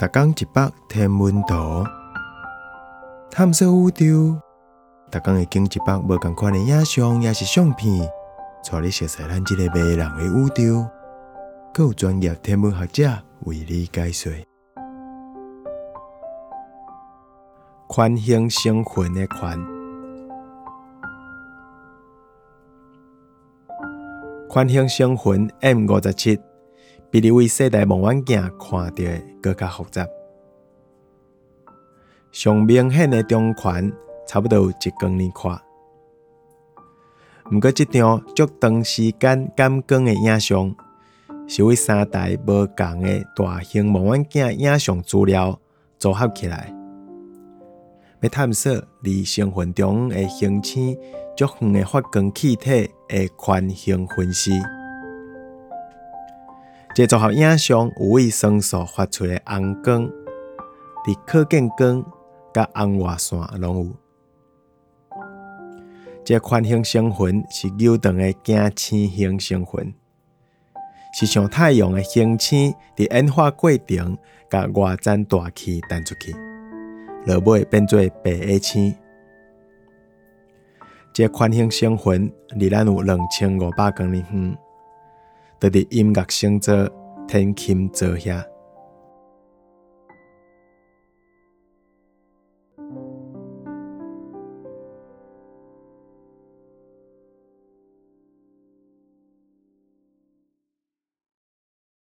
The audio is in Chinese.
逐工一百天文图，探索宇宙。逐工会经一百无共款的影像，也是相片，带你熟悉咱即个迷人的宇宙。更有专业天文学者为你解说。宽星星群的宽，宽星星群 M 五十七。比你为世代望远镜看到的更加复杂。上明显的中环差不多有一公里宽。毋过，这张足长时间感光的影像，是为三代无共的大型望远镜影像资料组合起来，要探索离星云中的星星足远的发光气体的宽星分析。这组合影像有为双素发出的红光，伫可见光甲红外线拢有。这宽星星云是牛顿的镜星型星云，是像太阳的星星伫演化过程甲外层大气弹出去，落尾变做白矮星。这宽星星云离咱有两千五百公里远。伫伫音乐星座天琴座遐，